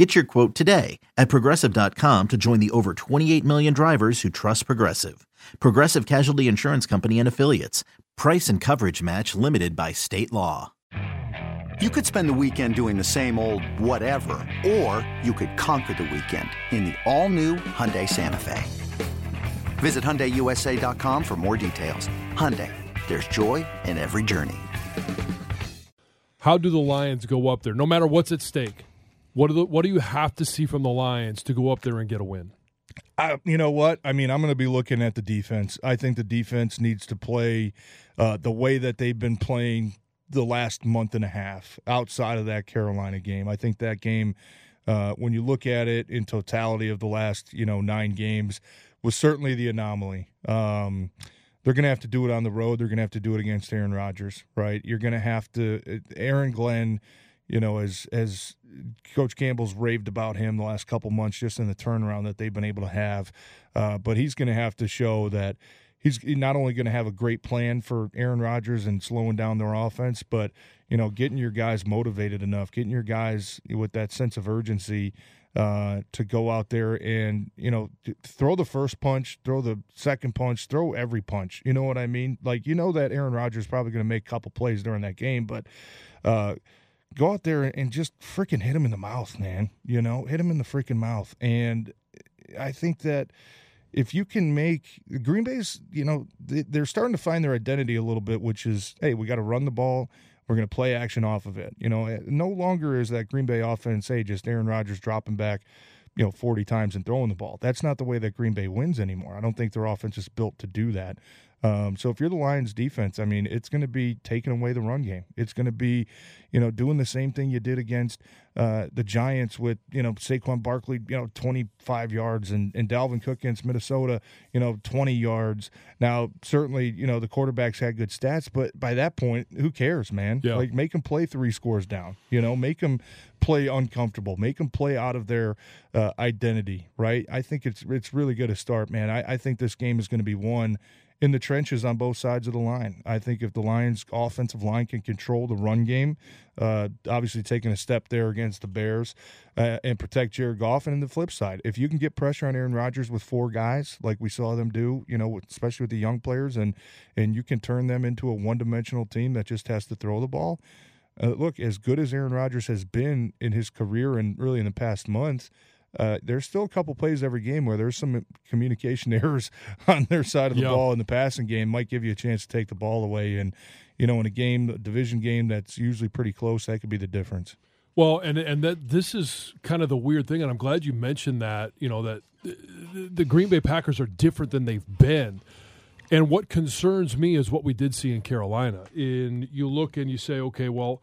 Get your quote today at progressive.com to join the over 28 million drivers who trust Progressive. Progressive Casualty Insurance Company and Affiliates. Price and coverage match limited by state law. You could spend the weekend doing the same old whatever, or you could conquer the weekend in the all-new Hyundai Santa Fe. Visit HyundaiUSA.com for more details. Hyundai, there's joy in every journey. How do the Lions go up there, no matter what's at stake? What do the, what do you have to see from the Lions to go up there and get a win? I, you know what? I mean, I'm going to be looking at the defense. I think the defense needs to play uh, the way that they've been playing the last month and a half outside of that Carolina game. I think that game, uh, when you look at it in totality of the last, you know, nine games, was certainly the anomaly. Um, they're going to have to do it on the road. They're going to have to do it against Aaron Rodgers, right? You're going to have to. Uh, Aaron Glenn you know, as as Coach Campbell's raved about him the last couple months, just in the turnaround that they've been able to have. Uh, but he's going to have to show that he's not only going to have a great plan for Aaron Rodgers and slowing down their offense, but you know, getting your guys motivated enough, getting your guys with that sense of urgency uh, to go out there and you know throw the first punch, throw the second punch, throw every punch. You know what I mean? Like you know that Aaron Rodgers probably going to make a couple plays during that game, but. Uh, go out there and just freaking hit him in the mouth, man. You know, hit him in the freaking mouth. And I think that if you can make Green Bay's, you know, they're starting to find their identity a little bit, which is, hey, we got to run the ball. We're going to play action off of it. You know, eh, no longer is that Green Bay offense, hey, just Aaron Rodgers dropping back, you know, 40 times and throwing the ball. That's not the way that Green Bay wins anymore. I don't think their offense is built to do that. Um, so if you're the Lions defense, I mean, it's going to be taking away the run game. It's going to be, you know, doing the same thing you did against uh, the Giants with, you know, Saquon Barkley, you know, 25 yards and, and Dalvin Cook against Minnesota, you know, 20 yards. Now, certainly, you know, the quarterbacks had good stats, but by that point, who cares, man? Yeah. Like, make them play three scores down, you know, make them play uncomfortable, make them play out of their uh, identity, right? I think it's it's really good to start, man. I, I think this game is going to be won in the trenches on both sides of the line. I think if the Lions' offensive line can control the run game, uh, obviously taking a step there against the Bears uh, and protect Jared Goff, and the flip side, if you can get pressure on Aaron Rodgers with four guys like we saw them do, you know, especially with the young players, and and you can turn them into a one-dimensional team that just has to throw the ball. Uh, look, as good as Aaron Rodgers has been in his career and really in the past month, uh, there's still a couple plays every game where there's some communication errors on their side of the ball in the passing game. Might give you a chance to take the ball away. And you know in a game a division game that's usually pretty close that could be the difference. Well and and that this is kind of the weird thing and i'm glad you mentioned that you know that the green bay packers are different than they've been. And what concerns me is what we did see in carolina. In you look and you say okay well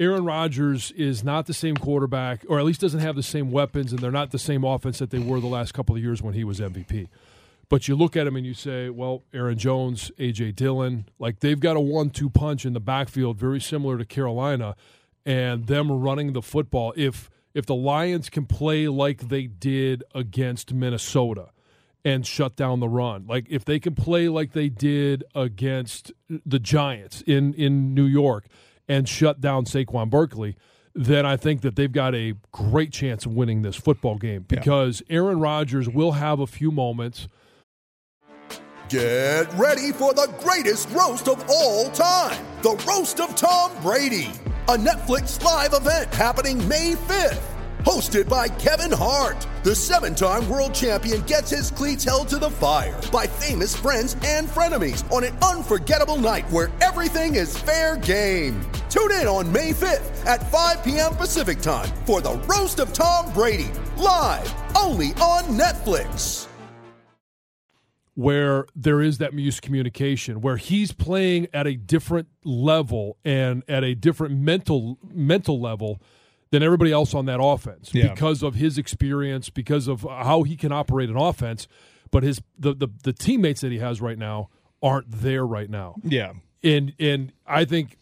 Aaron Rodgers is not the same quarterback, or at least doesn't have the same weapons, and they're not the same offense that they were the last couple of years when he was MVP. But you look at him and you say, well, Aaron Jones, A.J. Dillon, like they've got a one two punch in the backfield, very similar to Carolina, and them running the football. If if the Lions can play like they did against Minnesota and shut down the run, like if they can play like they did against the Giants in, in New York and shut down Saquon Barkley, then I think that they've got a great chance of winning this football game because yeah. Aaron Rodgers will have a few moments. Get ready for the greatest roast of all time the Roast of Tom Brady, a Netflix live event happening May 5th hosted by Kevin Hart. The seven time world champion gets his cleats held to the fire by famous friends and frenemies on an unforgettable night where everything is fair game. Tune in on May 5th at 5 p.m. Pacific time for the Roast of Tom Brady, live only on Netflix where there is that miscommunication, where he's playing at a different level and at a different mental mental level than everybody else on that offense yeah. because of his experience, because of how he can operate an offense. But his the, the the teammates that he has right now aren't there right now. Yeah. And and I think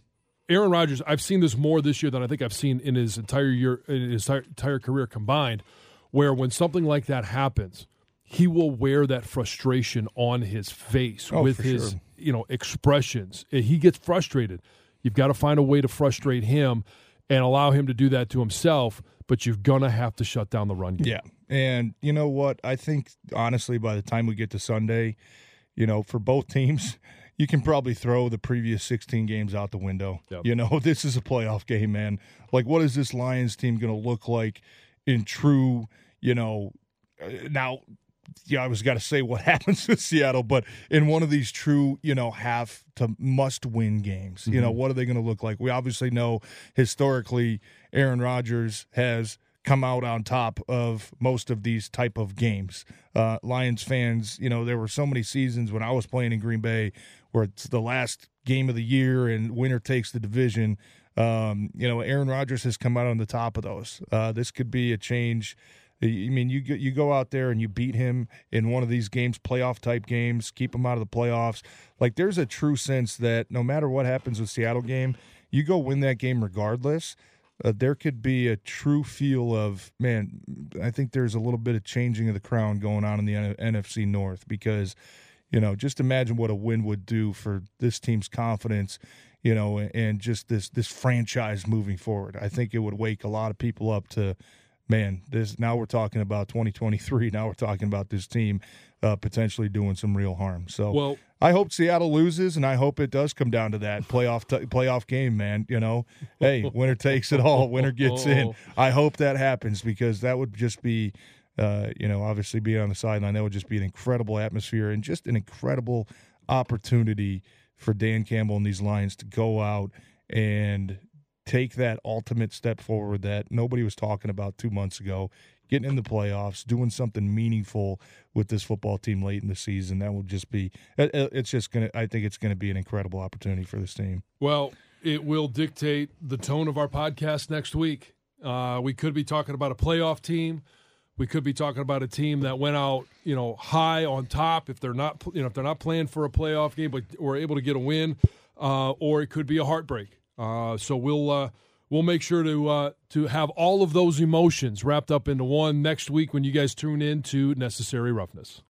Aaron Rodgers, I've seen this more this year than I think I've seen in his entire year in his entire career combined, where when something like that happens, he will wear that frustration on his face Oh, with his sure. you know expressions. He gets frustrated. You've got to find a way to frustrate him and allow him to do that to himself, but you're gonna have to shut down the run game. Yeah. And you know what? I think honestly, by the time we get to Sunday, you know, for both teams, you can probably throw the previous 16 games out the window. Yep. You know, this is a playoff game, man. Like, what is this Lions team going to look like in true, you know, uh, now, yeah, I was got to say what happens with Seattle, but in one of these true, you know, have to must win games, you know, what are they going to look like? We obviously know historically Aaron Rodgers has come out on top of most of these type of games. Uh, Lions fans, you know, there were so many seasons when I was playing in Green Bay where it's the last game of the year and winner takes the division. Um, you know, Aaron Rodgers has come out on the top of those. Uh, this could be a change. I mean, you you go out there and you beat him in one of these games, playoff type games, keep him out of the playoffs. Like, there's a true sense that no matter what happens with Seattle game, you go win that game regardless. Uh, there could be a true feel of man. I think there's a little bit of changing of the crown going on in the N- NFC North because, you know, just imagine what a win would do for this team's confidence, you know, and just this this franchise moving forward. I think it would wake a lot of people up to, man. This now we're talking about 2023. Now we're talking about this team uh, potentially doing some real harm. So Well- I hope Seattle loses, and I hope it does come down to that playoff t- playoff game, man. You know, hey, winner takes it all, winner gets in. I hope that happens because that would just be, uh, you know, obviously being on the sideline, that would just be an incredible atmosphere and just an incredible opportunity for Dan Campbell and these Lions to go out and take that ultimate step forward that nobody was talking about two months ago. Getting in the playoffs, doing something meaningful with this football team late in the season, that will just be. it- it- It's just gonna. I think it's gonna be an incredible opportunity for this team. Well, it will dictate the tone of our podcast next week. Uh, we could be talking about a playoff team. We could be talking about a team that went out, you know, high on top. If they're not, you know, if they're not playing for a playoff game, but were able to get a win, uh, or it could be a heartbreak. Uh, so we'll uh, we'll make sure to uh, to have all of those emotions wrapped up into one next week when you guys tune in to Necessary Roughness.